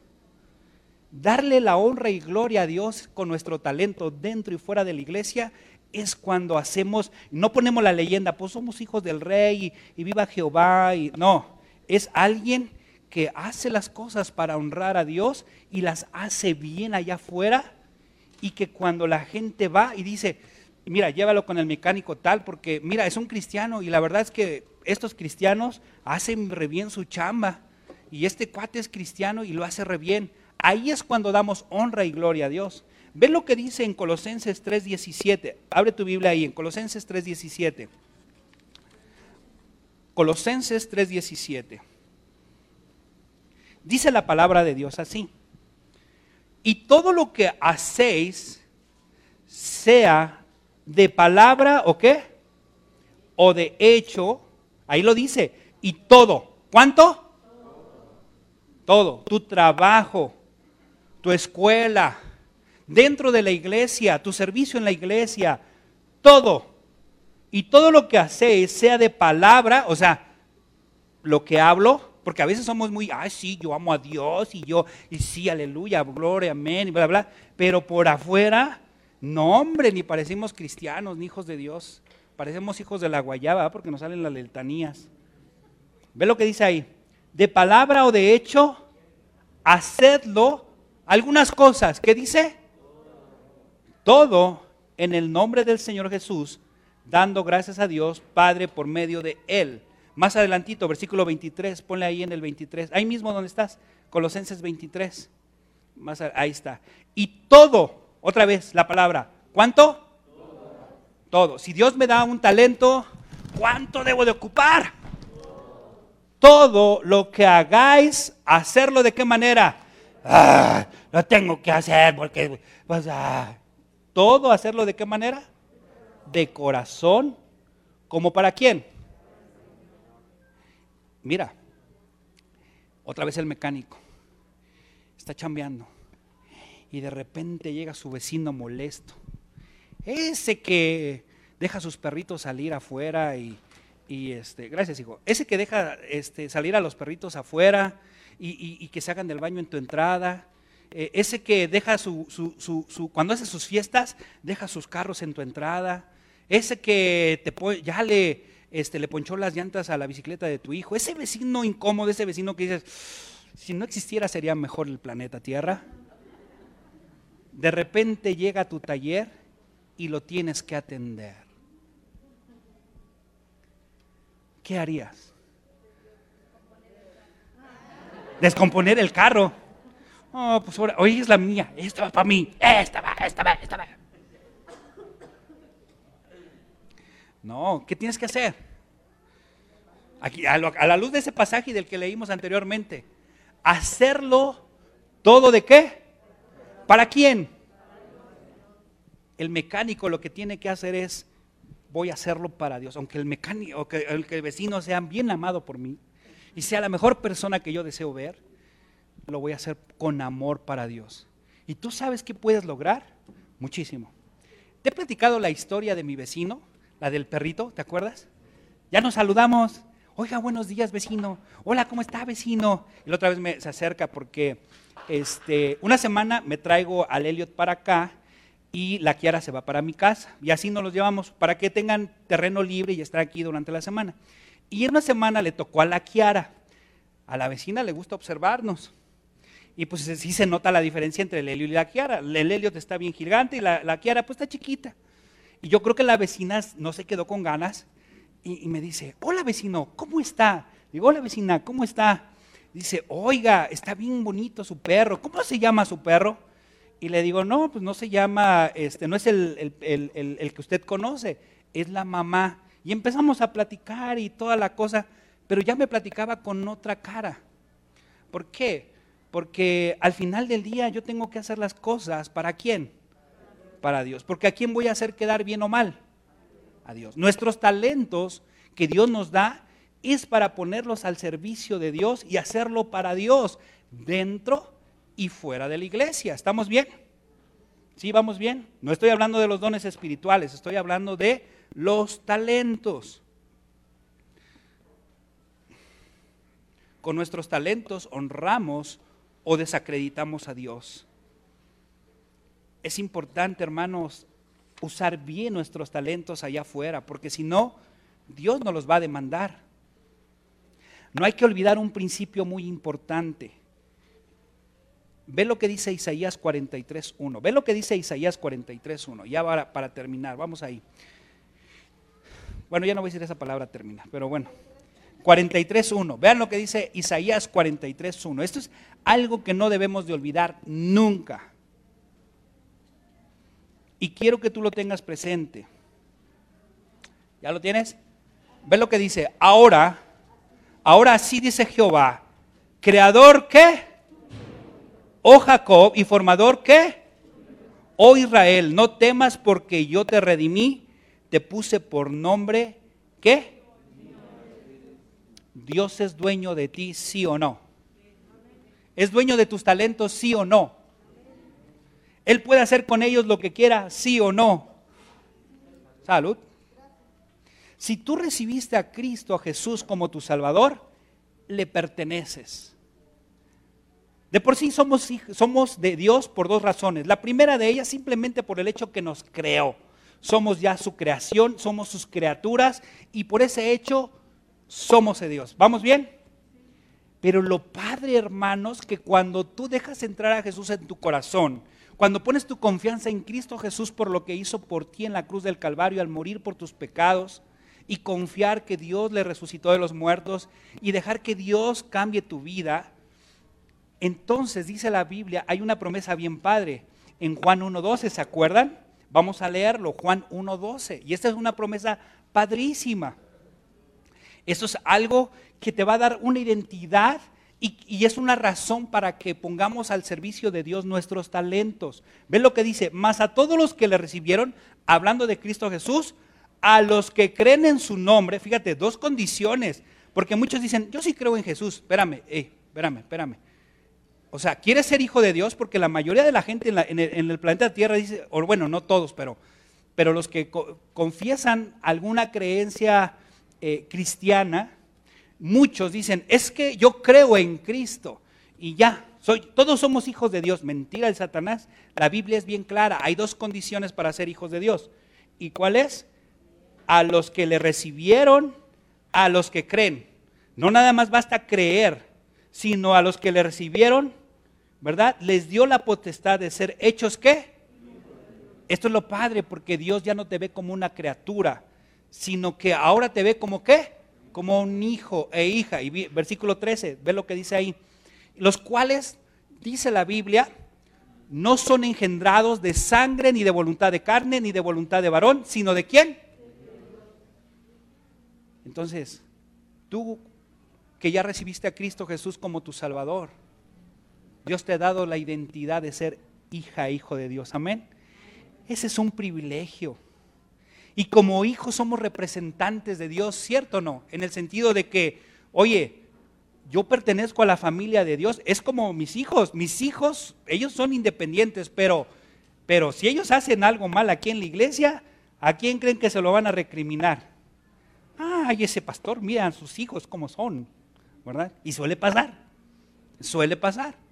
Darle la honra y gloria a Dios con nuestro talento dentro y fuera de la iglesia es cuando hacemos, no ponemos la leyenda, pues somos hijos del rey y, viva Jehová. Y, no, es alguien que hace las cosas para honrar a Dios y las hace bien allá afuera y que cuando la gente va y dice, mira, llévalo con el mecánico tal, porque mira, es un cristiano y la verdad es que estos cristianos hacen re bien su chamba y este cuate es cristiano y lo hace re bien. Ahí es cuando damos honra y gloria a Dios. Ve lo que dice en Colosenses 3:17. Abre tu Biblia ahí, en Colosenses 3:17. Colosenses 3:17. Dice la palabra de Dios así. Y todo lo que hacéis, sea de palabra o qué, o de hecho, ahí lo dice, y todo. ¿Cuánto? Todo. Tu trabajo, tu escuela, dentro de la iglesia, tu servicio en la iglesia, todo. Y todo lo que hacéis, sea de palabra, o sea, lo que hablo, porque a veces somos muy, ay, sí, yo amo a Dios y yo, y sí, aleluya, gloria, amén, y bla, bla, pero por afuera, no, hombre, ni parecemos cristianos, ni hijos de Dios, parecemos hijos de la guayaba, porque nos salen las letanías. Ve lo que dice ahí, de palabra o de hecho, hacedlo, algunas cosas, ¿qué dice? Todo en el nombre del Señor Jesús, dando gracias a Dios Padre por medio de Él. Más adelantito, versículo 23, ponle ahí en el 23, ahí mismo donde estás, Colosenses 23. Más ahí está. Y todo, otra vez la palabra, ¿cuánto? Todo. todo. Si Dios me da un talento, ¿Cuánto debo de ocupar? Todo lo que hagáis, hacerlo de qué manera. Ah, lo tengo que hacer porque, pues, ah. todo hacerlo de qué manera? De corazón, como para quién. Mira, otra vez el mecánico está chambeando y de repente llega su vecino molesto. Ese que deja a sus perritos salir afuera y, este, gracias hijo, ese que deja este, salir a los perritos afuera y, que se hagan del baño en tu entrada, eh, ese que deja su, su, cuando hace sus fiestas, deja sus carros en tu entrada, ese que te ya le, este, le ponchó las llantas a la bicicleta de tu hijo, ese vecino incómodo, ese vecino que dices, si no existiera sería mejor el planeta Tierra. De repente llega a tu taller y lo tienes que atender. ¿Qué harías? Descomponer el carro. Oh, pues ahora, hoy es la mía, esta va para mí, esta va, esta va, esta va. No, ¿qué tienes que hacer? Aquí, a, la luz de ese pasaje del que leímos anteriormente, hacerlo todo de qué? ¿Para quién? El mecánico lo que tiene que hacer es, voy a hacerlo para Dios, aunque el mecánico, que el vecino sea bien amado por mí y sea la mejor persona que yo deseo ver, lo voy a hacer con amor para Dios. ¿Y tú sabes qué puedes lograr? Muchísimo. Te he platicado la historia de mi vecino, la del perrito, ¿te acuerdas? Ya nos saludamos. Oiga, buenos días, vecino. Hola, ¿cómo está, vecino? Y la otra vez me, se acerca porque este, una semana me traigo al Elliot para acá y la Kiara se va para mi casa. Y así nos los llevamos para que tengan terreno libre y estar aquí durante la semana. Y en una semana le tocó a la Kiara. A la vecina le gusta observarnos. Y pues sí se nota la diferencia entre el Elliot y la Kiara. El Elliot está bien gigante y la, la Kiara pues está chiquita. Y yo creo que la vecina no se quedó con ganas y, me dice, hola vecino, ¿cómo está? Digo, hola vecina, ¿cómo está? Dice, oiga, está bien bonito su perro, ¿cómo se llama su perro? Y le digo, no, pues no se llama, este, no es el, el que usted conoce, es la mamá. Y empezamos a platicar y toda la cosa, pero ya me platicaba con otra cara. ¿Por qué? Porque al final del día yo tengo que hacer las cosas para quién? Para Dios. Porque a quién voy a hacer quedar bien o mal? a Dios. Nuestros talentos que Dios nos da es para ponerlos al servicio de Dios y hacerlo para Dios dentro y fuera de la iglesia. ¿Estamos bien? ¿Sí, vamos bien? No estoy hablando de los dones espirituales, estoy hablando de los talentos. Con nuestros talentos honramos o desacreditamos a Dios. Es importante, hermanos, usar bien nuestros talentos allá afuera, porque si no, Dios nos los va a demandar. No hay que olvidar un principio muy importante. Ve lo que dice Isaías 43.1. Ve lo que dice Isaías 43.1. Ya para, terminar, vamos ahí. Bueno, ya no voy a decir esa palabra termina, pero bueno. 43.1. Vean lo que dice Isaías 43.1. Esto es algo que no debemos de olvidar nunca. Y quiero que tú lo tengas presente. ¿Ya lo tienes? Ve lo que dice. Ahora, ahora sí dice Jehová, creador qué? Oh Jacob y formador qué? Oh Israel, no temas porque yo te redimí, te puse por nombre ¿qué? Dios es dueño de ti, sí o no. ¿Es dueño de tus talentos, sí o no? Él puede hacer con ellos lo que quiera, sí o no. Salud. Si tú recibiste a Cristo, a Jesús como tu Salvador, le perteneces. De por sí somos, somos de Dios por dos razones. La primera de ellas simplemente por el hecho que nos creó. Somos ya su creación, somos sus criaturas y por ese hecho somos de Dios. ¿Vamos bien? Pero lo padre, hermanos, que cuando tú dejas entrar a Jesús en tu corazón, cuando pones tu confianza en Cristo Jesús por lo que hizo por ti en la cruz del Calvario al morir por tus pecados y confiar que Dios le resucitó de los muertos y dejar que Dios cambie tu vida, entonces dice la Biblia, hay una promesa bien padre en Juan 1.12, ¿se acuerdan? Vamos a leerlo, Juan 1.12. Y esta es una promesa padrísima. Eso es algo que te va a dar una identidad y, es una razón para que pongamos al servicio de Dios nuestros talentos. ¿Ven lo que dice? Más a todos los que le recibieron, hablando de Cristo Jesús, a los que creen en su nombre, fíjate, dos condiciones, porque muchos dicen, yo sí creo en Jesús, espérame, espérame, espérame. O sea, ¿quieres ser hijo de Dios? Porque la mayoría de la gente en, el, planeta Tierra dice, o bueno, no todos, pero, pero los que confiesan alguna creencia eh, cristiana, muchos dicen, es que yo creo en Cristo y ya, soy, todos somos hijos de Dios. Mentira de Satanás. La Biblia es bien clara. Hay dos condiciones para ser hijos de Dios. ¿Y cuál es? A los que le recibieron, a los que creen. No nada más basta creer, sino a los que le recibieron, ¿verdad? Les dio la potestad de ser hechos qué? Esto es lo padre porque Dios ya no te ve como una criatura, sino que ahora te ve como qué? Como un hijo e hija. Y versículo 13, ve lo que dice ahí. Los cuales, dice la Biblia, no son engendrados de sangre, ni de voluntad de carne, ni de voluntad de varón, sino de quién. Entonces, tú que ya recibiste a Cristo Jesús como tu Salvador, Dios te ha dado la identidad de ser hija, hijo de Dios. Amén. Ese es un privilegio. Y como hijos somos representantes de Dios, ¿cierto o no? En el sentido de que, oye, yo pertenezco a la familia de Dios, es como mis hijos, mis hijos, ellos son independientes, pero, pero si ellos hacen algo mal aquí en la iglesia, ¿a quién creen que se lo van a recriminar? Ay, ese pastor, mira sus hijos cómo son, ¿verdad? Y suele pasar, suele pasar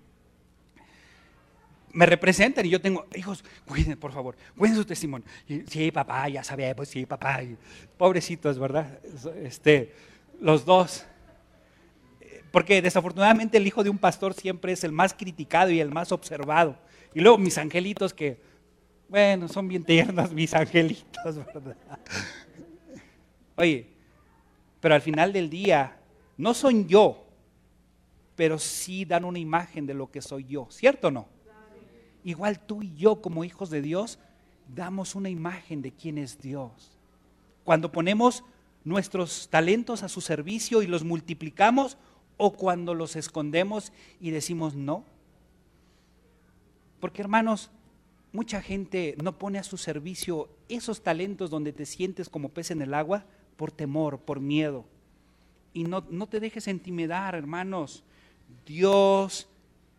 me representan y yo tengo hijos, cuiden, por favor, cuiden su testimonio. sí, papá, ya sabemos, sí, papá. pobrecitos, ¿verdad? Este, los dos. Porque desafortunadamente el hijo de un pastor siempre es el más criticado y el más observado. Y luego mis angelitos que, bueno, son bien tiernos mis angelitos, ¿verdad? Oye, pero al final del día, no soy yo, pero sí dan una imagen de lo que soy yo, ¿cierto o no? Igual tú y yo como hijos de Dios damos una imagen de quién es Dios. Cuando ponemos nuestros talentos a su servicio y los multiplicamos o cuando los escondemos y decimos no. Porque hermanos, mucha gente no pone a su servicio esos talentos donde te sientes como pez en el agua por temor, por miedo. Y no, no te dejes intimidar, hermanos. Dios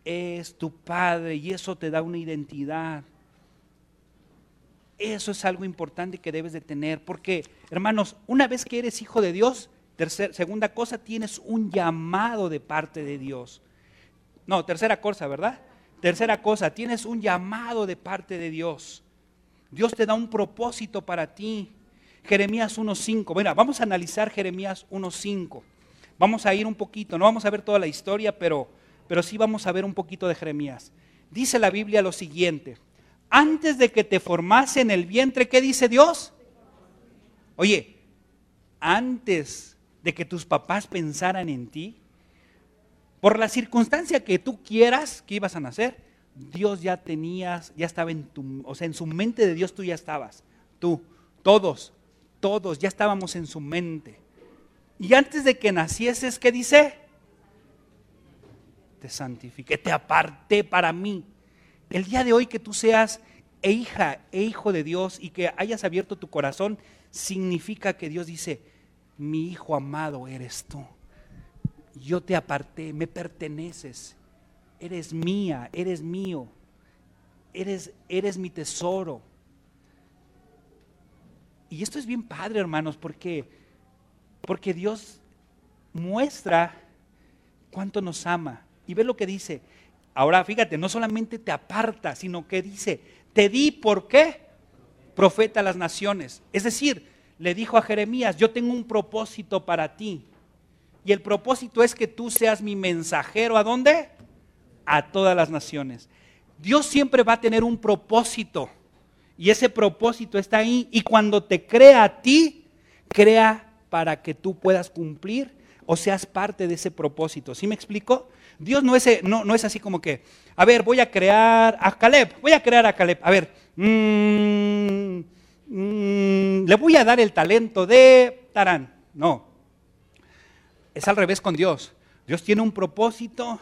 es tu Padre y eso te da una identidad. Eso es algo importante que debes de tener, porque hermanos, una vez que eres hijo de Dios, segunda cosa, tienes un llamado de parte de Dios. No, tercera cosa, ¿verdad? Tercera cosa, tienes un llamado de parte de Dios. Dios te da un propósito para ti. Jeremías 1.5. Bueno, vamos a analizar Jeremías 1.5. Vamos a ir un poquito, no vamos a ver toda la historia, pero pero sí vamos a ver un poquito de Jeremías. Dice la Biblia lo siguiente, antes de que te formase en el vientre, ¿qué dice Dios? Oye, antes de que tus papás pensaran en ti, por la circunstancia que tú quieras que ibas a nacer, Dios ya tenías, ya estaba en tu, o sea, en su mente de Dios tú ya estabas. Tú, todos, todos ya estábamos en su mente. Y antes de que nacieses, ¿qué dice? Te santifiqué, te aparté para mí. El día de hoy que tú seas e hija e hijo de Dios y que hayas abierto tu corazón, significa que Dios dice, mi hijo amado eres tú. Yo te aparté, me perteneces. Eres mía, eres mío. Eres, eres mi tesoro. Y esto es bien padre, hermanos, porque, porque Dios muestra cuánto nos ama. Y ve lo que dice. Ahora fíjate, no solamente te aparta, sino que dice, te di por qué profeta a las naciones. Es decir, le dijo a Jeremías, yo tengo un propósito para ti. Y el propósito es que tú seas mi mensajero. ¿A dónde? A todas las naciones. Dios siempre va a tener un propósito. Y ese propósito está ahí. Y cuando te crea a ti, crea para que tú puedas cumplir o seas parte de ese propósito. ¿Sí me explico? Dios no es, no, no es así como que, a ver, voy a crear a Caleb, voy a crear a Caleb, a ver, mm, mm, le voy a dar el talento de Tarán. No. es al revés con Dios. Dios tiene un propósito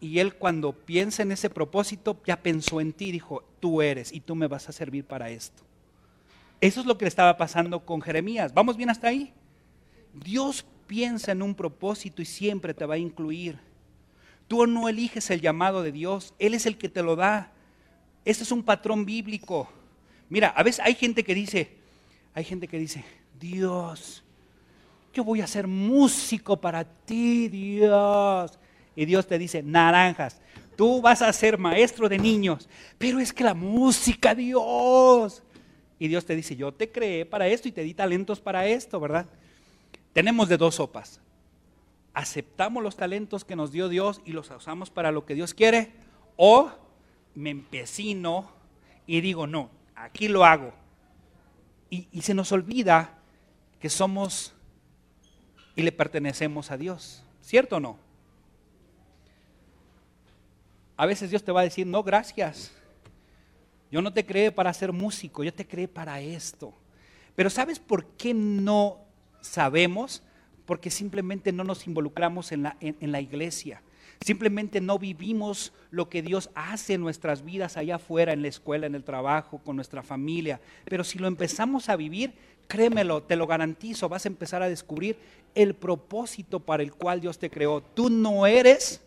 y Él cuando piensa en ese propósito ya pensó en ti, dijo, tú eres y tú me vas a servir para esto. Eso es lo que le estaba pasando con Jeremías. ¿Vamos bien hasta ahí? Dios piensa en un propósito y siempre te va a incluir. Tú no eliges el llamado de Dios, Él es el que te lo da. Ese es un patrón bíblico. Mira, a veces hay gente que dice, hay gente que dice, Dios, yo voy a ser músico para ti, Dios. Y Dios te dice, naranjas, tú vas a ser maestro de niños, pero es que la música, Dios. Y Dios te dice, yo te creé para esto y te di talentos para esto, ¿verdad? Tenemos de dos sopas. Aceptamos los talentos que nos dio Dios y los usamos para lo que Dios quiere, o me empecino y digo, no, aquí lo hago. Y, se nos olvida que somos y le pertenecemos a Dios. ¿Cierto o no? A veces Dios te va a decir, no, gracias. Yo no te creé para ser músico, yo te creé para esto. Pero ¿sabes por qué no sabemos? Porque simplemente no nos involucramos en la, en, la iglesia. Simplemente no vivimos lo que Dios hace en nuestras vidas allá afuera, en la escuela, en el trabajo, con nuestra familia. Pero si lo empezamos a vivir, créemelo, te lo garantizo, vas a empezar a descubrir el propósito para el cual Dios te creó. Tú no eres,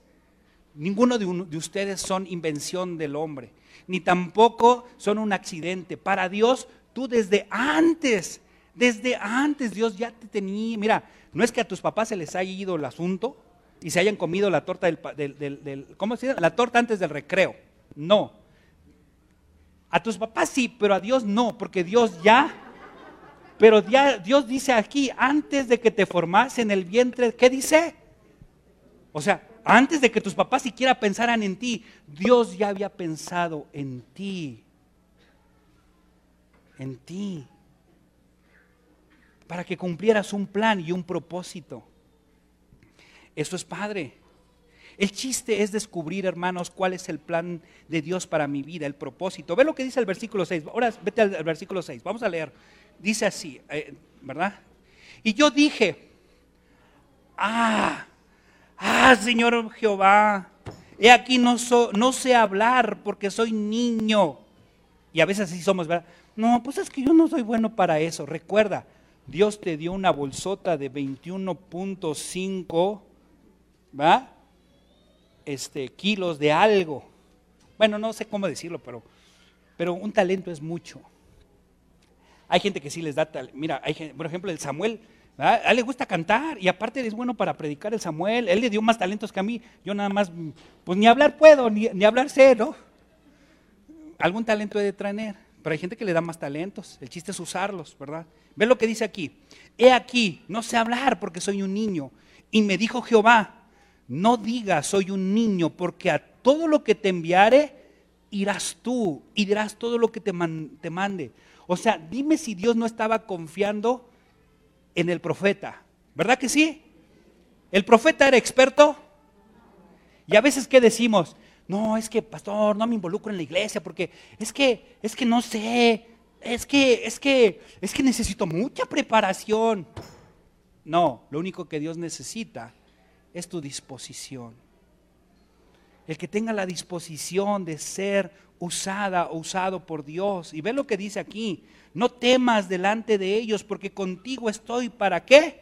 ninguno de, de, ustedes son invención del hombre, ni tampoco son un accidente. Para Dios, tú desde antes, desde antes Dios ya te tenía. Mira, no es que a tus papás se les haya ido el asunto y se hayan comido la torta del, del, ¿cómo se dice? La torta antes del recreo. No. A tus papás sí, pero a Dios no, porque Dios ya pero Dios dice aquí, antes de que te formase en el vientre, ¿qué dice? O sea, antes de que tus papás siquiera pensaran en ti, Dios ya había pensado en ti. En ti. Para que cumplieras un plan y un propósito. Eso es padre. El chiste es descubrir, hermanos, cuál es el plan de Dios para mi vida, el propósito. Ve lo que dice el versículo 6. Ahora vete al versículo 6. Vamos a leer dice así, eh, ¿verdad? Y yo dije, ah, ah, Señor Jehová, he aquí no, no sé hablar porque soy niño. Y a veces así somos, ¿verdad? No, pues es que yo no soy bueno para eso. Recuerda, Dios te dio una bolsota de 21.5, ¿va? Este, kilos de algo. Bueno, no sé cómo decirlo, pero, pero un talento es mucho. Hay gente que sí les da, mira, hay por ejemplo, el Samuel, a él le gusta cantar y aparte es bueno para predicar el Samuel, él le dio más talentos que a mí, yo nada más, pues ni hablar puedo, ni, hablar sé, ¿no? Algún talento he de traer, pero hay gente que le da más talentos, el chiste es usarlos, ¿verdad? Ve lo que dice aquí, he aquí, no sé hablar porque soy un niño, y me dijo Jehová, no digas soy un niño, porque a todo lo que te enviare, irás tú y dirás todo lo que te, te mande. O sea, dime si Dios no estaba confiando en el profeta. ¿Verdad que sí? ¿El profeta era experto? Y a veces ¿qué decimos? No, es que pastor, no me involucro en la iglesia porque es que es que no sé, es que es que es que necesito mucha preparación. No, lo único que Dios necesita es tu disposición. El que tenga la disposición de ser usada o usado por Dios. Y ve lo que dice aquí, no temas delante de ellos porque contigo estoy. ¿Para qué?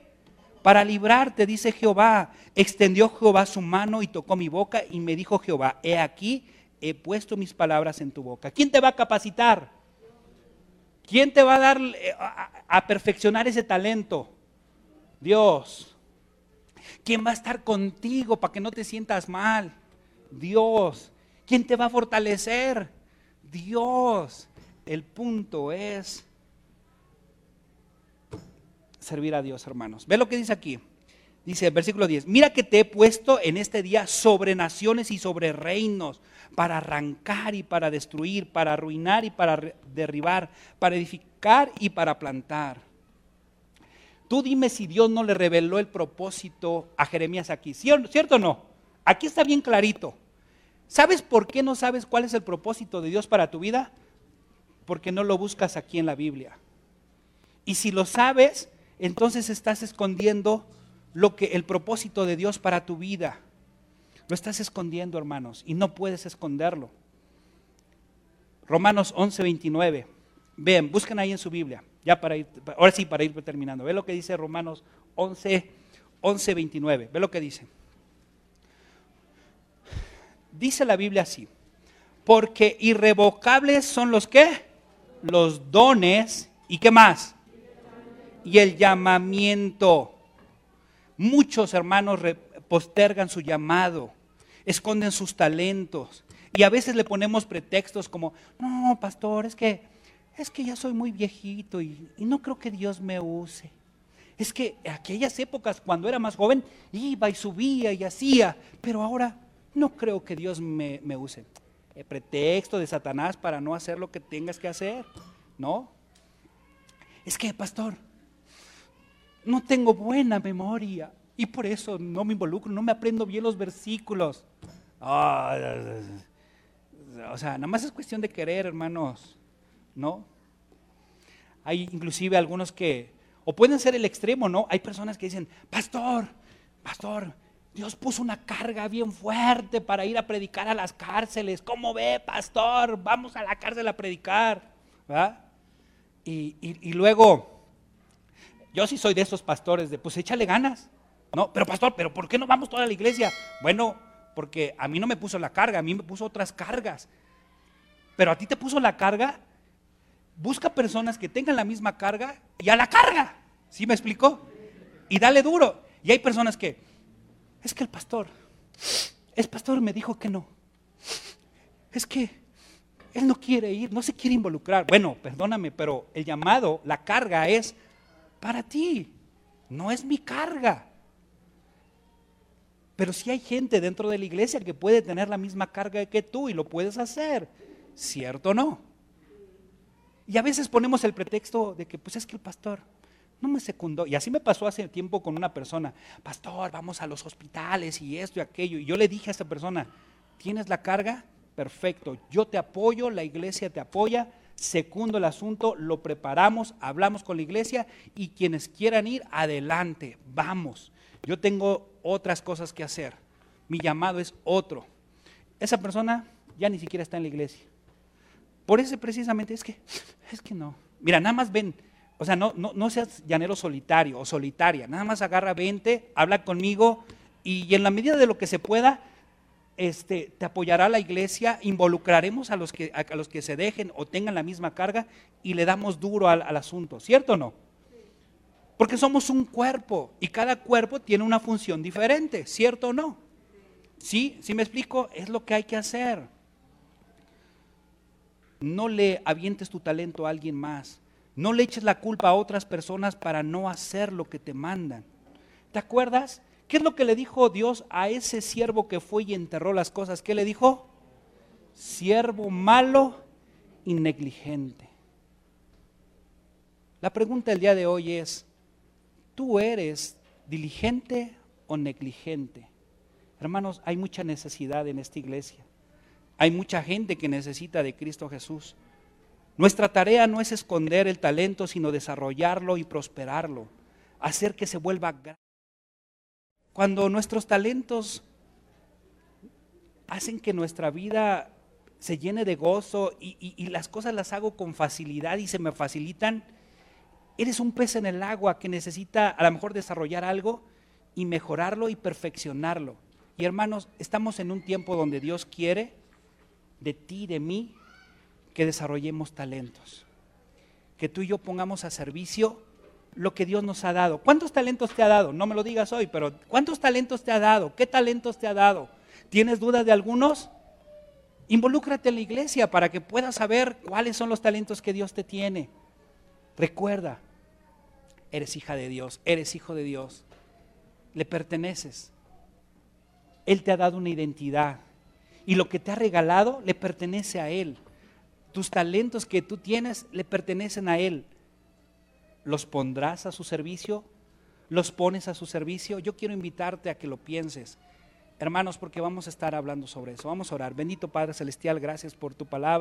Para librarte, dice Jehová. Extendió Jehová su mano y tocó mi boca y me dijo Jehová, he aquí, he puesto mis palabras en tu boca. ¿Quién te va a capacitar? ¿Quién te va a dar eh, a, perfeccionar ese talento? Dios. ¿Quién va a estar contigo para que no te sientas mal? Dios. ¿Quién te va a fortalecer? Dios. El punto es servir a Dios, hermanos. Ve lo que dice aquí. Dice, versículo 10, mira que te he puesto en este día sobre naciones y sobre reinos, para arrancar y para destruir, para arruinar y para derribar, para edificar y para plantar. Tú dime si Dios no le reveló el propósito a Jeremías aquí, ¿cierto o no? Aquí está bien clarito. ¿Sabes por qué no sabes cuál es el propósito de Dios para tu vida? Porque no lo buscas aquí en la Biblia. Y si lo sabes, entonces estás escondiendo lo que el propósito de Dios para tu vida. Lo estás escondiendo, hermanos, y no puedes esconderlo. Romanos 11, 29. Vean, busquen ahí en su Biblia. Ya para ir, ahora sí, para ir terminando. Ve lo que dice Romanos 11, 11, 29. Ve lo que dice. Dice la Biblia así. Porque irrevocables son los que? Los dones. ¿Y qué más? Y el llamamiento. Muchos hermanos postergan su llamado, esconden sus talentos. Y a veces le ponemos pretextos como, no, pastor, es que, es que ya soy muy viejito y, no creo que Dios me use. Es que en aquellas épocas, cuando era más joven, iba y subía y hacía, pero ahora no creo que Dios me, me use. El pretexto de Satanás para no hacer lo que tengas que hacer, ¿no? Es que, pastor, no tengo buena memoria y por eso no me involucro, no me aprendo bien los versículos. O sea, nada más es cuestión de querer, hermanos, ¿no? Hay inclusive algunos que, o pueden ser el extremo, ¿no? Hay personas que dicen, pastor, pastor, Dios puso una carga bien fuerte para ir a predicar a las cárceles. ¿Cómo ve, pastor? Vamos a la cárcel a predicar. ¿verdad? Y, luego, yo sí soy de esos pastores de, pues échale ganas. No, pero pastor, pero ¿por qué no vamos toda la iglesia? Bueno, porque a mí no me puso la carga, a mí me puso otras cargas. Pero a ti te puso la carga, busca personas que tengan la misma carga y a la carga. ¿Sí me explicó? Y dale duro. Y hay personas que, es que el pastor, el pastor me dijo que no. Es que él no quiere ir, no se quiere involucrar. Bueno, perdóname, pero el llamado, la carga es para ti, no es mi carga. Pero si hay gente dentro de la iglesia que puede tener la misma carga que tú y lo puedes hacer, ¿cierto o no? Y a veces ponemos el pretexto de que pues es que el pastor no me secundó. Y así me pasó hace tiempo con una persona, pastor, vamos a los hospitales y esto y aquello. Y yo le dije a esta persona, ¿tienes la carga? Perfecto, yo te apoyo, la iglesia te apoya, secundo el asunto, lo preparamos, hablamos con la iglesia y quienes quieran ir, adelante, vamos. Yo tengo otras cosas que hacer. Mi llamado es otro. Esa persona ya ni siquiera está en la iglesia. Por eso precisamente es que, es que no. Mira, nada más ven, o sea, no, no, no seas llanero solitario o solitaria, nada más agarra 20, habla conmigo y, en la medida de lo que se pueda, este, te apoyará la iglesia, involucraremos a los, que, a, los que se dejen o tengan la misma carga y le damos duro al, asunto, ¿cierto o no? Porque somos un cuerpo y cada cuerpo tiene una función diferente, ¿cierto o no? ¿Sí? ¿Sí me explico? Es lo que hay que hacer. No le avientes tu talento a alguien más. No le eches la culpa a otras personas para no hacer lo que te mandan. ¿Te acuerdas? ¿Qué es lo que le dijo Dios a ese siervo que fue y enterró las cosas? ¿Qué le dijo? Siervo malo y negligente. La pregunta del día de hoy es, ¿Tú eres diligente o negligente? Hermanos, hay mucha necesidad en esta iglesia. Hay mucha gente que necesita de Cristo Jesús. Nuestra tarea no es esconder el talento, sino desarrollarlo y prosperarlo, hacer que se vuelva grande. Cuando nuestros talentos hacen que nuestra vida se llene de gozo y, las cosas las hago con facilidad y se me facilitan, Eres un pez en el agua que necesita a lo mejor desarrollar algo y mejorarlo y perfeccionarlo. Y hermanos, estamos en un tiempo donde Dios quiere de ti, de mí, que desarrollemos talentos. Que tú y yo pongamos a servicio lo que Dios nos ha dado. ¿Cuántos talentos te ha dado? No me lo digas hoy, pero ¿cuántos talentos te ha dado? ¿Qué talentos te ha dado? ¿Tienes dudas de algunos? Involúcrate en la iglesia para que puedas saber cuáles son los talentos que Dios te tiene. Recuerda, eres hija de Dios, eres hijo de Dios, le perteneces. Él te ha dado una identidad y lo que te ha regalado le pertenece a Él. Tus talentos que tú tienes le pertenecen a Él. ¿Los pondrás a su servicio? ¿Los pones a su servicio? Yo quiero invitarte a que lo pienses. Hermanos, porque vamos a estar hablando sobre eso. Vamos a orar. Bendito Padre Celestial, gracias por tu palabra.